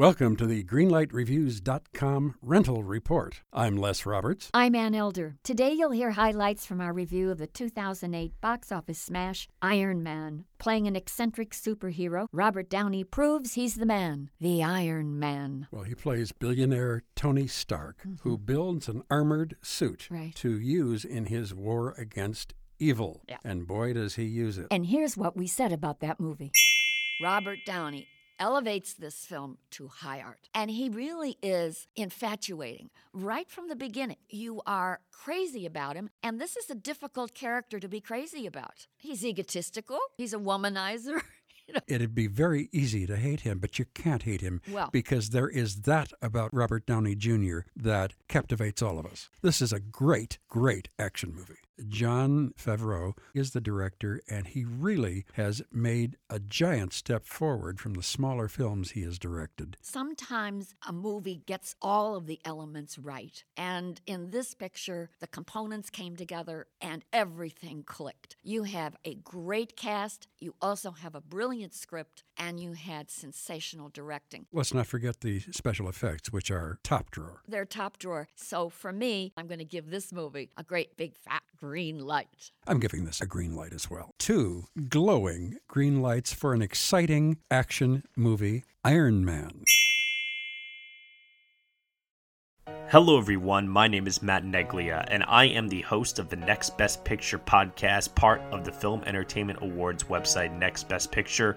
Welcome to the GreenlightReviews.com rental report. I'm Les Roberts. I'm Ann Elder. Today you'll hear highlights from our review of the 2008 box office smash Iron Man. Playing an eccentric superhero, Robert Downey proves he's the man, the Iron Man. Well, he plays billionaire Tony Stark, mm-hmm. who builds an armored suit right. to use in his war against evil. Yeah. And boy, does he use it. And here's what we said about that movie Robert Downey elevates this film to high art. And he really is infatuating right from the beginning. You are crazy about him, and this is a difficult character to be crazy about. He's egotistical, he's a womanizer. It'd be very easy to hate him, but you can't hate him well, because there is that about Robert Downey Jr. that captivates all of us. This is a great, great action movie. Jon Favreau is the director, and he really has made a giant step forward from the smaller films he has directed. Sometimes a movie gets all of the elements right. And in this picture, the components came together and everything clicked. You have a great cast, you also have a brilliant script, and you had sensational directing. Let's not forget the special effects, which are top drawer. They're top drawer. So for me, I'm going to give this movie a great big fat green light. I'm giving this a green light as well. Two glowing green lights for an exciting action movie, Iron Man. Hello, everyone. My name is Matt Neglia, and I am the host of the Next Best Picture podcast, part of the Film Entertainment Awards website, Next Best Picture